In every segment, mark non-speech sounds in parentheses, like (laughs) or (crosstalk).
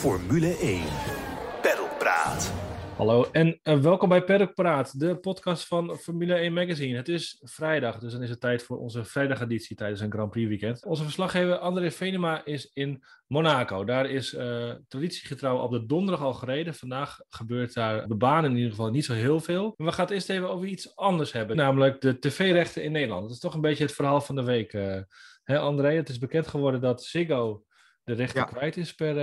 Formule 1. Peddelpraat. Hallo en uh, welkom bij Paddock Praat, de podcast van Formule 1 Magazine. Het is vrijdag, dus dan is het tijd voor onze vrijdageditie tijdens een Grand Prix weekend. Onze verslaggever André Venema is in Monaco. Daar is uh, traditiegetrouw op de donderdag al gereden. Vandaag gebeurt daar de baan in ieder geval niet zo heel veel. Maar we gaan het eerst even over iets anders hebben, namelijk de tv-rechten in Nederland. Dat is toch een beetje het verhaal van de week. Uh, hè André, het is bekend geworden dat Ziggo de rechten ja. kwijt is per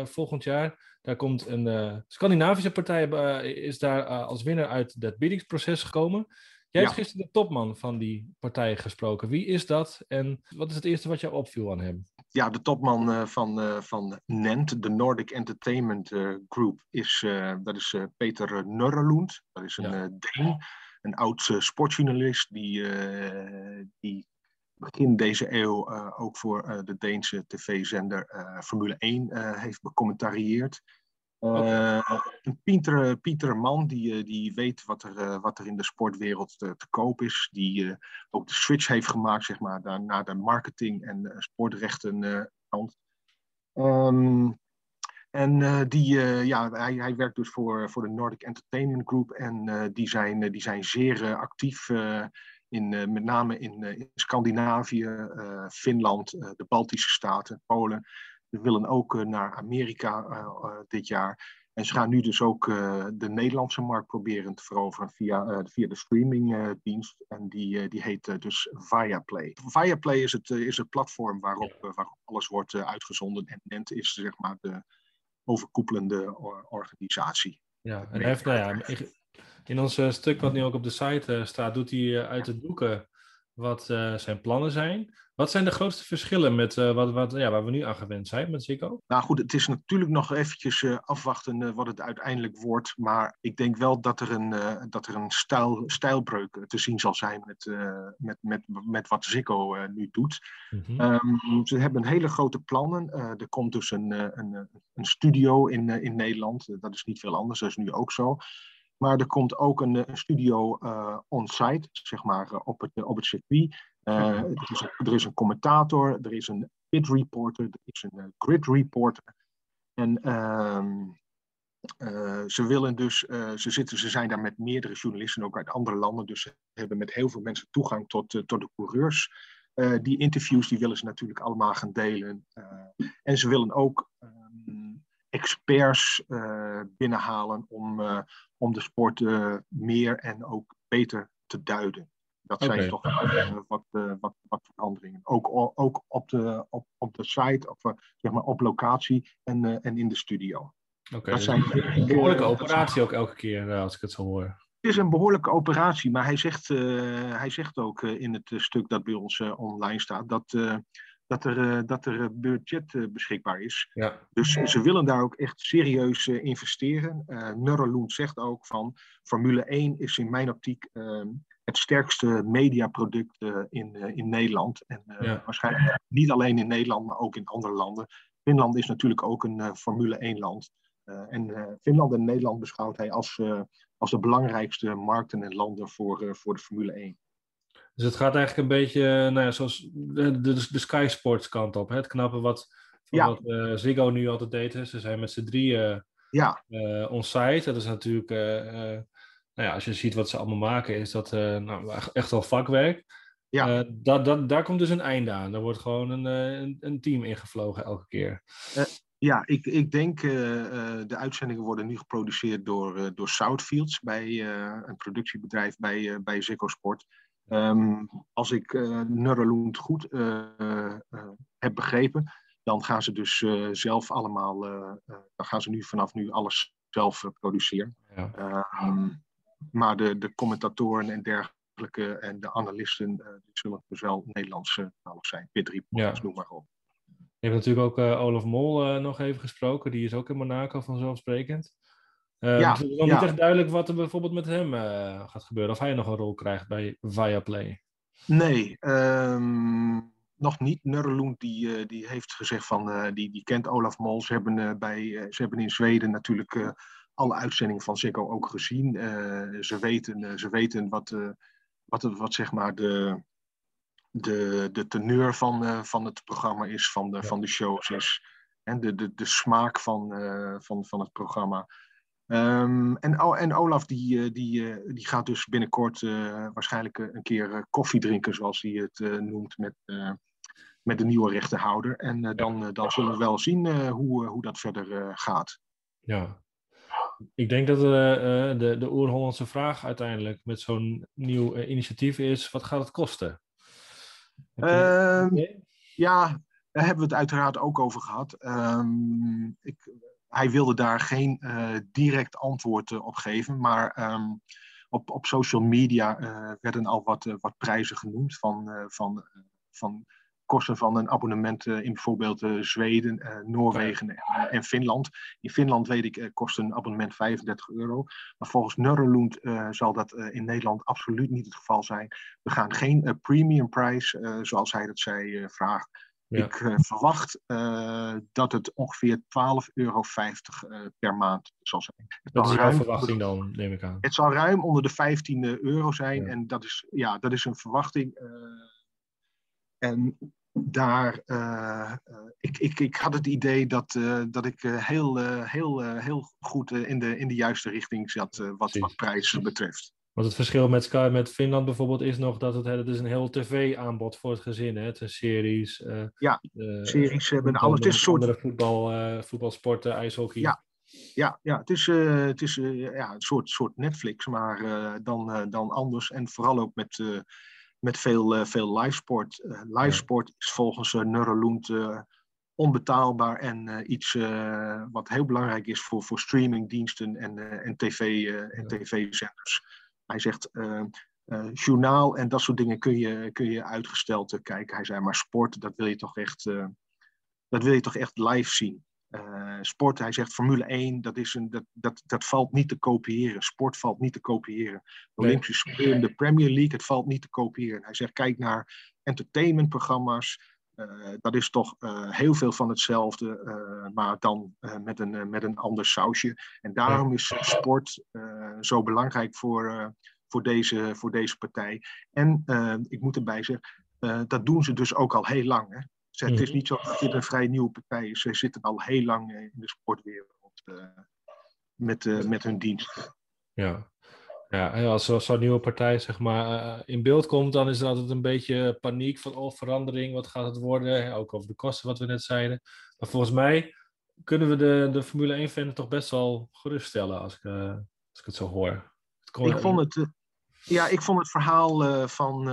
uh, volgend jaar. Daar komt een uh, Scandinavische partij, is daar als winnaar uit dat biedingsproces gekomen. Jij ja. hebt gisteren de topman van die partij gesproken. Wie is dat en wat is het eerste wat jou opviel aan hem? Ja, de topman van, van NENT, de Nordic Entertainment Group, is, dat is Peter Nurrelund. Dat is een ja. Deen, een oud sportjournalist die, die begin deze eeuw uh, ook voor uh, de Deense tv-zender uh, Formule 1 heeft becommentarieerd. Okay. Pieter, Pieter Man, die, die weet wat er, wat er in de sportwereld te, te koop is. Die ook de switch heeft gemaakt zeg maar, naar, naar de marketing- en sportrechten kant. Um, en die, ja, hij, hij werkt dus voor, voor de Nordic Entertainment Group. En die, zijn, die zijn zeer actief in, uh, met name in, uh, in Scandinavië, uh, Finland, de Baltische Staten, Polen. Ze willen ook naar Amerika dit jaar. En ze gaan nu dus ook de Nederlandse markt proberen te veroveren via, via de streamingdienst. en die, die heet dus Viaplay. Viaplay is het, is het platform waarop, waarop alles wordt uitgezonden. En NENT is zeg maar de overkoepelende organisatie. Ja, en heeft, nou ja, in ons uh, stuk wat nu ook op de site uh, staat, doet hij uh, uit het doeken wat zijn plannen zijn. Wat zijn de grootste verschillen met wat, wat, ja, waar we nu aan gewend zijn met Zico? Nou goed, het is natuurlijk nog eventjes afwachten wat het uiteindelijk wordt. Maar ik denk wel dat er een, dat er een stijl, stijlbreuk te zien zal zijn met, met, met, met wat Zico nu doet. Mm-hmm. Um, ze hebben hele grote plannen. er komt dus een, een, een studio in, in Nederland. dat is niet veel anders, dat is nu ook zo. Maar er komt ook een, een studio uh, on-site, zeg maar, uh, op, het, op het circuit. Uh, er, is een, er, is een, commentator, er is een pit reporter, er is een grid reporter. En ehm, ze willen dus, ze, zitten, ze zijn daar met meerdere journalisten, ook uit andere landen. Dus ze hebben met heel veel mensen toegang tot, tot de coureurs. die interviews die willen ze natuurlijk allemaal gaan delen. en ze willen ook experts binnenhalen om om de sport uh, meer en ook beter te duiden. Dat okay. zijn toch uh, wat, uh, wat, wat veranderingen. Ook, ook op, de, op, op de site, of, zeg maar op locatie en, en in de studio. Oké, okay, dat zijn een behoorlijke operatie ook elke keer, als ik het zo hoor. Het is een behoorlijke operatie, maar hij zegt, hij zegt ook in het stuk dat bij ons online staat, dat dat er, dat er budget beschikbaar is. Ja. Dus ze willen daar ook echt serieus investeren. Uh, Neuraloon zegt ook van Formule 1 is in mijn optiek uh, het sterkste mediaproduct uh, in, in Nederland. En ja. waarschijnlijk niet alleen in Nederland, maar ook in andere landen. Finland is natuurlijk ook een Formule 1 land. en Finland en Nederland beschouwt hij als, als de belangrijkste markten en landen voor, voor de Formule 1. Dus het gaat eigenlijk een beetje nou ja, zoals de, de, de Sky Sports kant op. Hè? Het knappe wat, ja. wat uh, Ziggo nu altijd deed. Hè? Ze zijn met z'n drieën ja. uh, on-site. Dat is natuurlijk, uh, nou ja, als je ziet wat ze allemaal maken, is dat nou, echt wel vakwerk. Ja. dat, dat, daar komt dus een einde aan. Er wordt gewoon een, een, een team ingevlogen elke keer. ja, ik, ik denk de uitzendingen worden nu geproduceerd door, door Southfields, bij een productiebedrijf bij, bij Ziggo Sport. Um, als ik uh, goed uh, uh, heb begrepen, dan gaan ze dus zelf allemaal, dan gaan ze nu vanaf nu alles zelf produceren. Ja. Um, maar de, de commentatoren en dergelijke en de analisten, die zullen dus wel Nederlandse talig zijn. Pit reporters, ja. noem maar op. Je hebt natuurlijk ook Olaf Mol nog even gesproken, die is ook in Monaco vanzelfsprekend. Uh, ja, het is nog ja. niet echt duidelijk wat er bijvoorbeeld met hem uh, gaat gebeuren. Of hij nog een rol krijgt bij Viaplay. Nee, um, nog niet. Nurreloen die, uh, die heeft gezegd van, die, die kent Olaf Mol. Ze hebben, bij, ze hebben in Zweden natuurlijk alle uitzendingen van Ziggo ook gezien. ze weten, ze weten wat, wat, wat zeg maar de, de, de teneur van, van het programma is, van de, ja. van de shows is. en de, de, de smaak van, van, van het programma. Um, en, en Olaf die, die, die gaat dus binnenkort waarschijnlijk een keer koffie drinken, zoals hij het noemt, met, met de nieuwe rechterhouder. En dan, dan zullen we wel zien hoe, hoe dat verder gaat. Ja, ik denk dat de, de, de oer-Hollandse vraag uiteindelijk met zo'n nieuw initiatief is: wat gaat het kosten? Um, ja, daar hebben we het uiteraard ook over gehad. Um, ik, hij wilde daar geen uh, direct antwoord uh, op geven, maar um, op, op social media uh, werden al wat, wat prijzen genoemd van, van, van kosten van een abonnement in bijvoorbeeld Zweden, Noorwegen en, en, Finland. In Finland weet ik kost een abonnement 35 euro. Maar volgens Nurrelund zal dat in Nederland absoluut niet het geval zijn. We gaan geen premium price, zoals hij dat zei, vragen. Ik uh, verwacht uh, dat het ongeveer 12,50 euro uh, per maand zal zijn. dat is jouw verwachting dan, neem ik aan. Het zal ruim onder de 15 euro zijn. Ja. En dat is, ja, dat is een verwachting. en daar, ik, ik, ik had het idee dat, dat ik heel, heel, heel goed in, de, in de juiste richting zat wat, wat prijzen betreft. Want het verschil met Sky met Finland bijvoorbeeld is nog dat het, het is een heel tv-aanbod voor het gezin. Hè? Het is series. Uh, ja, uh, series hebben alles. Het is soort... Andere voetbal, uh, voetbalsporten, ijshockey. Ja, ja, ja het is, het is ja, een soort, soort Netflix, maar dan, dan anders. En vooral ook met, met veel, veel livesport. livesport ja. is volgens uh, onbetaalbaar en iets wat heel belangrijk is voor, voor streamingdiensten en, en tv-zenders. Hij zegt, uh, uh, journaal en dat soort dingen kun je, kun je uitgesteld uh, kijken. Hij zei, maar sport, dat wil je toch echt, dat wil je toch echt live zien. sport, hij zegt Formule 1, dat, is een, dat, dat, dat valt niet te kopiëren. Sport valt niet te kopiëren. De Olympische Spelen, de Premier League, het valt niet te kopiëren. Hij zegt, kijk naar entertainmentprogramma's. Uh, dat is toch uh, heel veel van hetzelfde, uh, maar dan met, een, met een ander sausje. En daarom is sport zo belangrijk voor, voor, deze, voor deze partij. En ik moet erbij zeggen, dat doen ze dus ook al heel lang. Hè? Het is mhm. niet zo dat dit een vrij nieuwe partij is. Ze zitten al heel lang in de sportwereld met, met hun dienst. Ja, ja, als, zo'n nieuwe partij zeg maar, uh, in beeld komt, dan is er altijd een beetje paniek van oh, verandering, wat gaat het worden? Ook over de kosten, wat we net zeiden. Maar volgens mij kunnen we de, de Formule 1-fan toch best wel geruststellen als ik, uh, als ik het zo hoor. Het kon, ik, vond het, uh, ja, ik vond het verhaal van,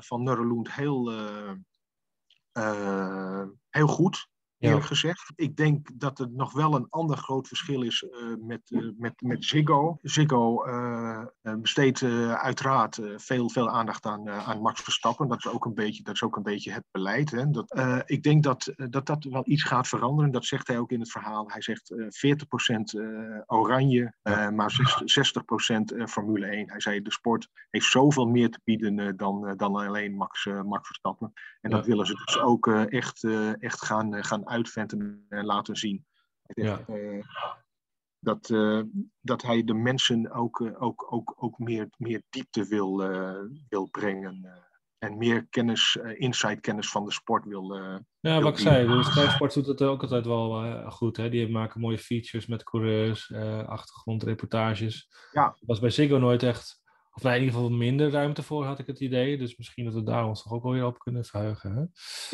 van Nurrelund heel, heel goed eerlijk ja. gezegd. Ik denk dat er nog wel een ander groot verschil is uh, met, uh, met, met Ziggo. Ziggo uh, besteedt uiteraard veel, veel aandacht aan, aan Max Verstappen. Dat is ook een beetje, dat is ook een beetje het beleid. Hè? Dat, ik denk dat, dat dat wel iets gaat veranderen. Dat zegt hij ook in het verhaal. Hij zegt 40% oranje, maar 60% Formule 1. Hij zei de sport heeft zoveel meer te bieden dan, dan alleen Max, Max Verstappen. En ja. dat willen ze dus ook echt, echt gaan, gaan uitventen en laten zien. Ja. Uh, dat, uh, dat hij de mensen ook, uh, ook, ook, ook meer, meer diepte wil, wil brengen. en meer kennis, inside kennis van de sport wil. ja, wat ik zei, de Sport doet het ook altijd wel goed. Hè? Die maken mooie features met coureurs, achtergrondreportages. Ja. Dat was bij Ziggo nooit echt of nou, in ieder geval minder ruimte voor, had ik het idee. Dus misschien dat we daar ons toch ook wel weer op kunnen verheugen. Hè?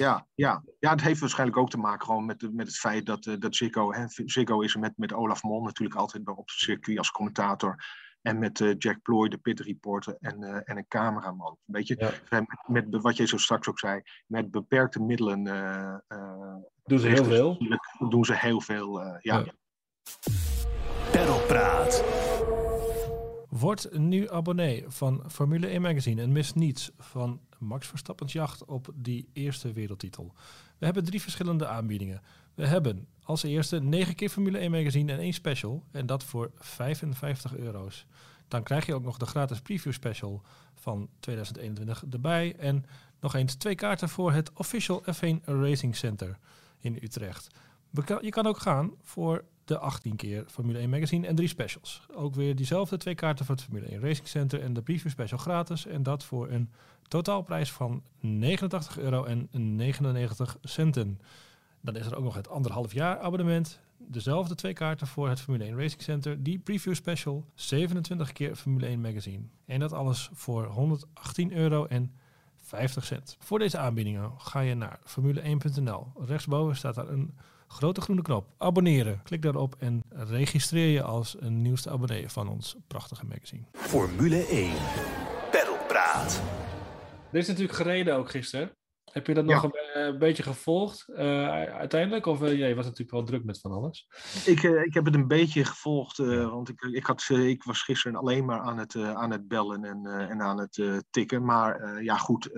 Ja, ja. ja, het heeft waarschijnlijk ook te maken gewoon met, met het feit dat, uh, dat Ziggo, hè, Ziggo is met, met Olaf Mol natuurlijk altijd op het circuit als commentator. En met uh, Jack Ploy, de pit reporter en, uh, en een cameraman. Weet je, ja. met, met, wat je zo straks ook zei, met beperkte middelen. doen ze heel veel? Doen ze heel veel, ja. ja. Perlpraat. Word nu abonnee van Formule 1 Magazine en mis niets van Max Verstappen's jacht op die eerste wereldtitel. We hebben drie verschillende aanbiedingen. We hebben als eerste 9 keer Formule 1 Magazine en één special en dat voor 55 euro's. Dan krijg je ook nog de gratis preview special van 2021 erbij en nog eens twee kaarten voor het Official F1 Racing Center in Utrecht. Je kan ook gaan voor de 18 keer Formule 1 Magazine en drie specials. Ook weer diezelfde twee kaarten voor het Formule 1 Racing Center en de preview special gratis. En dat voor een totaalprijs van 89 euro en 99 centen. Dan is er ook nog het anderhalf jaar abonnement. Dezelfde twee kaarten voor het Formule 1 Racing Center. Die preview special. 27 keer Formule 1 magazine. En dat alles voor 118 euro en 50 cent. Voor deze aanbiedingen ga je naar formule1.nl. Rechtsboven staat daar een grote groene knop. Abonneren. Klik daarop en registreer je als een nieuwste abonnee van ons prachtige magazine. Formule 1. Peddelpraat. Er is natuurlijk gereden ook gisteren. Heb je dat nog een, eh, beetje gevolgd uh, uiteindelijk? Of uh, je was natuurlijk wel druk met van alles? Ik, ik heb het een beetje gevolgd, want ik, ik, had, ik was gisteren alleen maar aan het, aan het bellen en, en aan het tikken. Maar ja, goed,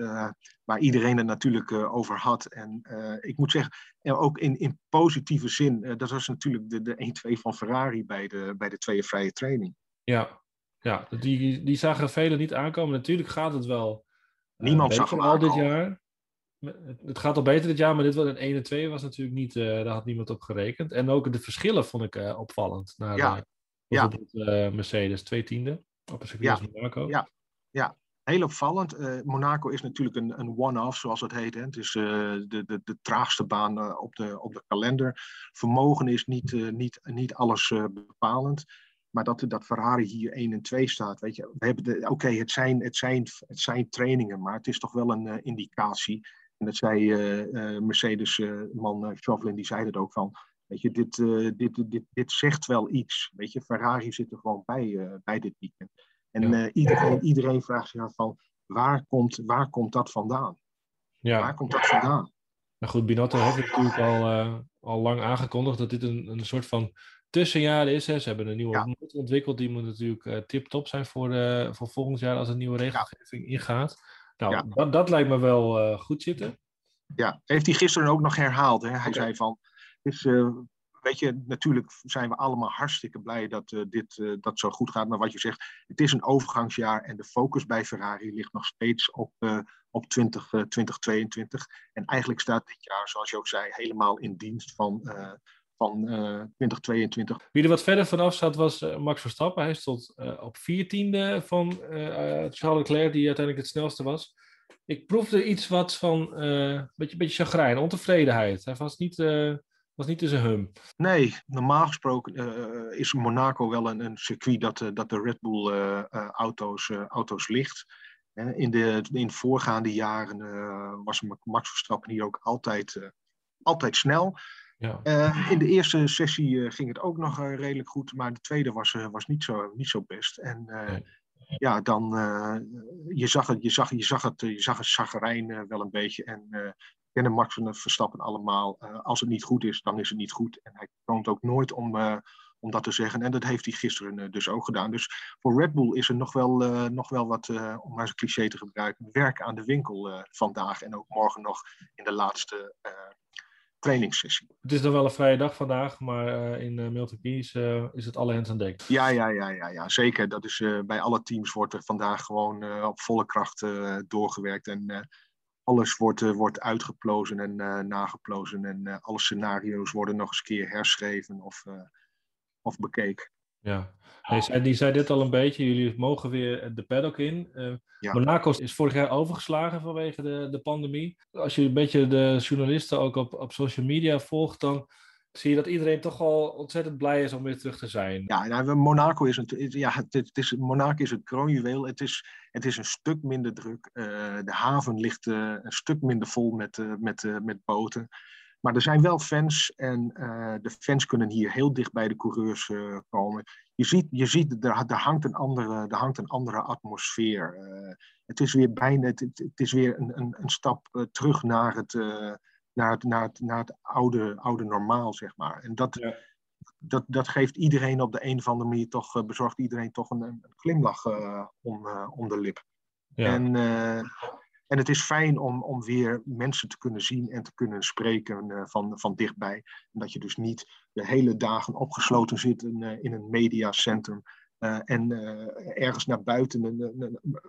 waar iedereen het natuurlijk over had. En ik moet zeggen, ook in, in positieve zin, dat was natuurlijk de, de 1-2 van Ferrari bij de, bij de tweede vrije training. Ja, ja die, die zagen velen niet aankomen. Natuurlijk gaat het wel. Niemand zag hem al dit jaar het gaat al beter dit jaar, maar dit was een 1 en 2 was natuurlijk niet, uh, daar had niemand op gerekend. En ook de verschillen vond ik uh, opvallend. Naar, ja. Uh, bijvoorbeeld ja. Mercedes, twee tiende op een circuit ja. Monaco. Ja, ja. heel opvallend. Monaco is natuurlijk een, een one-off, zoals het heet. Hè. Het is de, de, de traagste baan op, de, op de kalender. Vermogen is niet, niet, niet alles bepalend. Maar dat, dat Ferrari hier 1 en 2 staat, weet je. We hebben Oké, het, zijn, het, zijn, het zijn trainingen, maar het is toch wel een indicatie en dat zei uh, Mercedes-man uh, Chauvelin, die zei het ook van, weet je, dit, dit, dit, dit zegt wel iets. Weet je, Ferrari zit er gewoon bij, bij dit weekend. En ja. iedereen, iedereen vraagt zich af van, waar komt, waar komt dat vandaan? Ja. Waar komt dat vandaan? Nou goed, Binotto heeft natuurlijk al, al lang aangekondigd dat dit een, een soort van tussenjaar is. Hè. Ze hebben een nieuwe ja. ontwikkeld, die moet natuurlijk uh, tip-top zijn voor, uh, voor volgend jaar als een nieuwe regelgeving ingaat. Nou, ja. dat, dat, lijkt me wel uh, goed zitten. Ja, heeft hij gisteren ook nog herhaald. Hè? Hij okay. zei van, is, uh, weet je, natuurlijk zijn we allemaal hartstikke blij dat uh, dit dat zo goed gaat. Maar wat je zegt, het is een overgangsjaar en de focus bij Ferrari ligt nog steeds op, op 20, 2022. En eigenlijk staat dit jaar, zoals je ook zei, helemaal in dienst van, van 2022. Wie er wat verder vanaf zat was Max Verstappen. Hij stond op 14e van Charles Leclerc, die uiteindelijk het snelste was ik proefde iets wat van een beetje, beetje chagrijn, ontevredenheid. Hij was niet, was niet tussen hum. Nee, normaal gesproken uh, is Monaco wel een, een circuit dat, dat de Red Bull auto's, auto's ligt. in, de, in de voorgaande jaren was Max Verstappen hier ook altijd, altijd snel. Ja. in de eerste sessie ging het ook nog redelijk goed, maar de tweede was, was niet, zo, niet zo best. En nee ja, dan je zag het, je zag, je zag het, je zag het zagrijn wel een beetje. En uh, kennen Max en Verstappen allemaal. als het niet goed is, dan is het niet goed. En hij toont ook nooit om, om dat te zeggen. En dat heeft hij gisteren dus ook gedaan. Dus voor Red Bull is er nog wel, nog wel wat, om maar eens een cliché te gebruiken, werk aan de winkel vandaag. En ook morgen nog in de laatste trainingssessie. Het is dan wel een vrije dag vandaag, maar uh, in uh, Milton Keynes uh, is het alle hands aan dek. Ja, ja, ja, ja, ja zeker. Dat is, bij alle teams wordt er vandaag gewoon op volle kracht doorgewerkt. En alles wordt, wordt uitgeplozen en nageplozen. En alle scenario's worden nog eens een keer herschreven of, of bekeken. Ja, hij zei, die zei dit al een beetje. Jullie mogen weer de paddock in. Uh, ja. Monaco is vorig jaar overgeslagen vanwege de, de pandemie. Als je een beetje de journalisten ook op, op social media volgt, dan zie je dat iedereen toch al ontzettend blij is om weer terug te zijn. Ja, nou, Monaco is, een, ja, het, het is, Monaco is het kroonjuweel. Het is, het is een stuk minder druk. Uh, de haven ligt uh, een stuk minder vol met, met, met boten. Maar er zijn wel fans en uh, de fans kunnen hier heel dicht bij de coureurs uh, komen. Je ziet, je ziet er, er, hangt een andere, er hangt een andere atmosfeer. Uh, het is weer bijna, het, het is weer een, een, een stap terug naar het, naar het, naar het, naar het oude, oude normaal, zeg maar. En dat, ja. dat, dat geeft iedereen op de een of andere manier toch, bezorgt iedereen toch een, een glimlach om, om de lip. Ja. En en het is fijn om, om weer mensen te kunnen zien en te kunnen spreken uh, van, van dichtbij. En dat je dus niet de hele dagen opgesloten zit in, uh, in een mediacentrum. Uh, en ergens naar buiten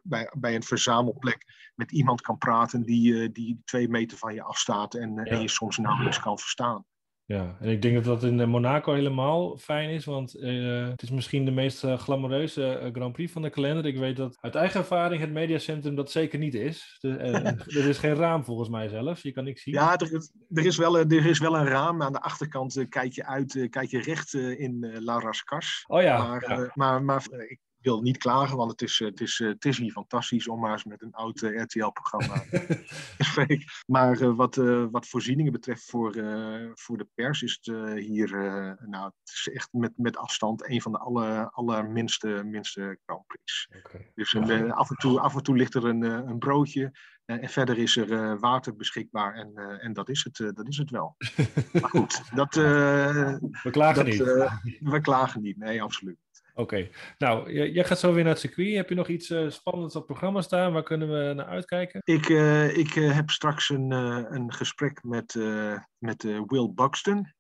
bij, bij een verzamelplek met iemand kan praten die, die twee meter van je afstaat en, ja. en je soms nauwelijks kan verstaan. Ja, en ik denk dat dat in eh, Monaco helemaal fijn is, want uh, het is misschien de meest uh, glamoureuze Grand Prix van de kalender. Ik weet dat uit eigen ervaring het mediacentrum dat zeker niet is. De, (laughs) er is geen raam volgens mij zelfs, je kan niks zien. Ja, er is, er is, wel, er is wel een raam. Aan de achterkant kijk je uit, kijk je recht in La Rascas. Oh ja. Maar, ja. maar, maar ik wil niet klagen, want het is, het is, het is hier fantastisch om maar eens met een oud RTL-programma (laughs) te spreken. Maar wat, wat voorzieningen betreft voor, voor de pers is het hier, nou, het is echt met, met afstand een van de aller, allerminste minste Grand Prix. Okay. Dus af, en toe, af en toe ligt er een, een broodje. en verder is er water beschikbaar en, en dat, is het, dat is het wel. (laughs) maar goed, dat, we klagen dat, niet. we klagen niet, nee, absoluut. Oké, nou, jij gaat zo weer naar het circuit. Heb je nog iets uh, spannends op het programma staan? Waar kunnen we naar uitkijken? Ik, uh, ik uh, heb straks een, een gesprek met, met Will Buxton.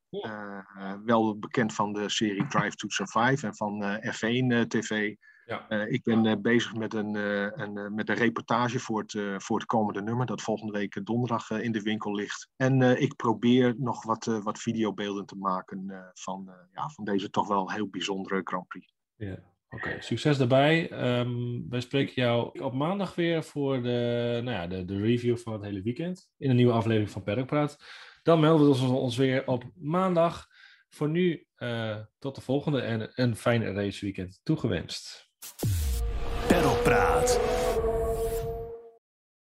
wel bekend van de serie Drive to Survive en van F1 TV. Ja. ik ben bezig met een, een, met een reportage voor het, voor het komende nummer, dat volgende week donderdag in de winkel ligt. En ik probeer nog wat, wat videobeelden te maken van, ja, van deze toch wel heel bijzondere Grand Prix. Ja, oké. Succes daarbij. Um, wij spreken jou op maandag weer voor de, nou ja, de, de review van het hele weekend. In een nieuwe aflevering van Perkpraat. Dan melden we ons weer op maandag. Voor nu uh, tot de volgende en een fijn raceweekend toegewenst. Perkpraat.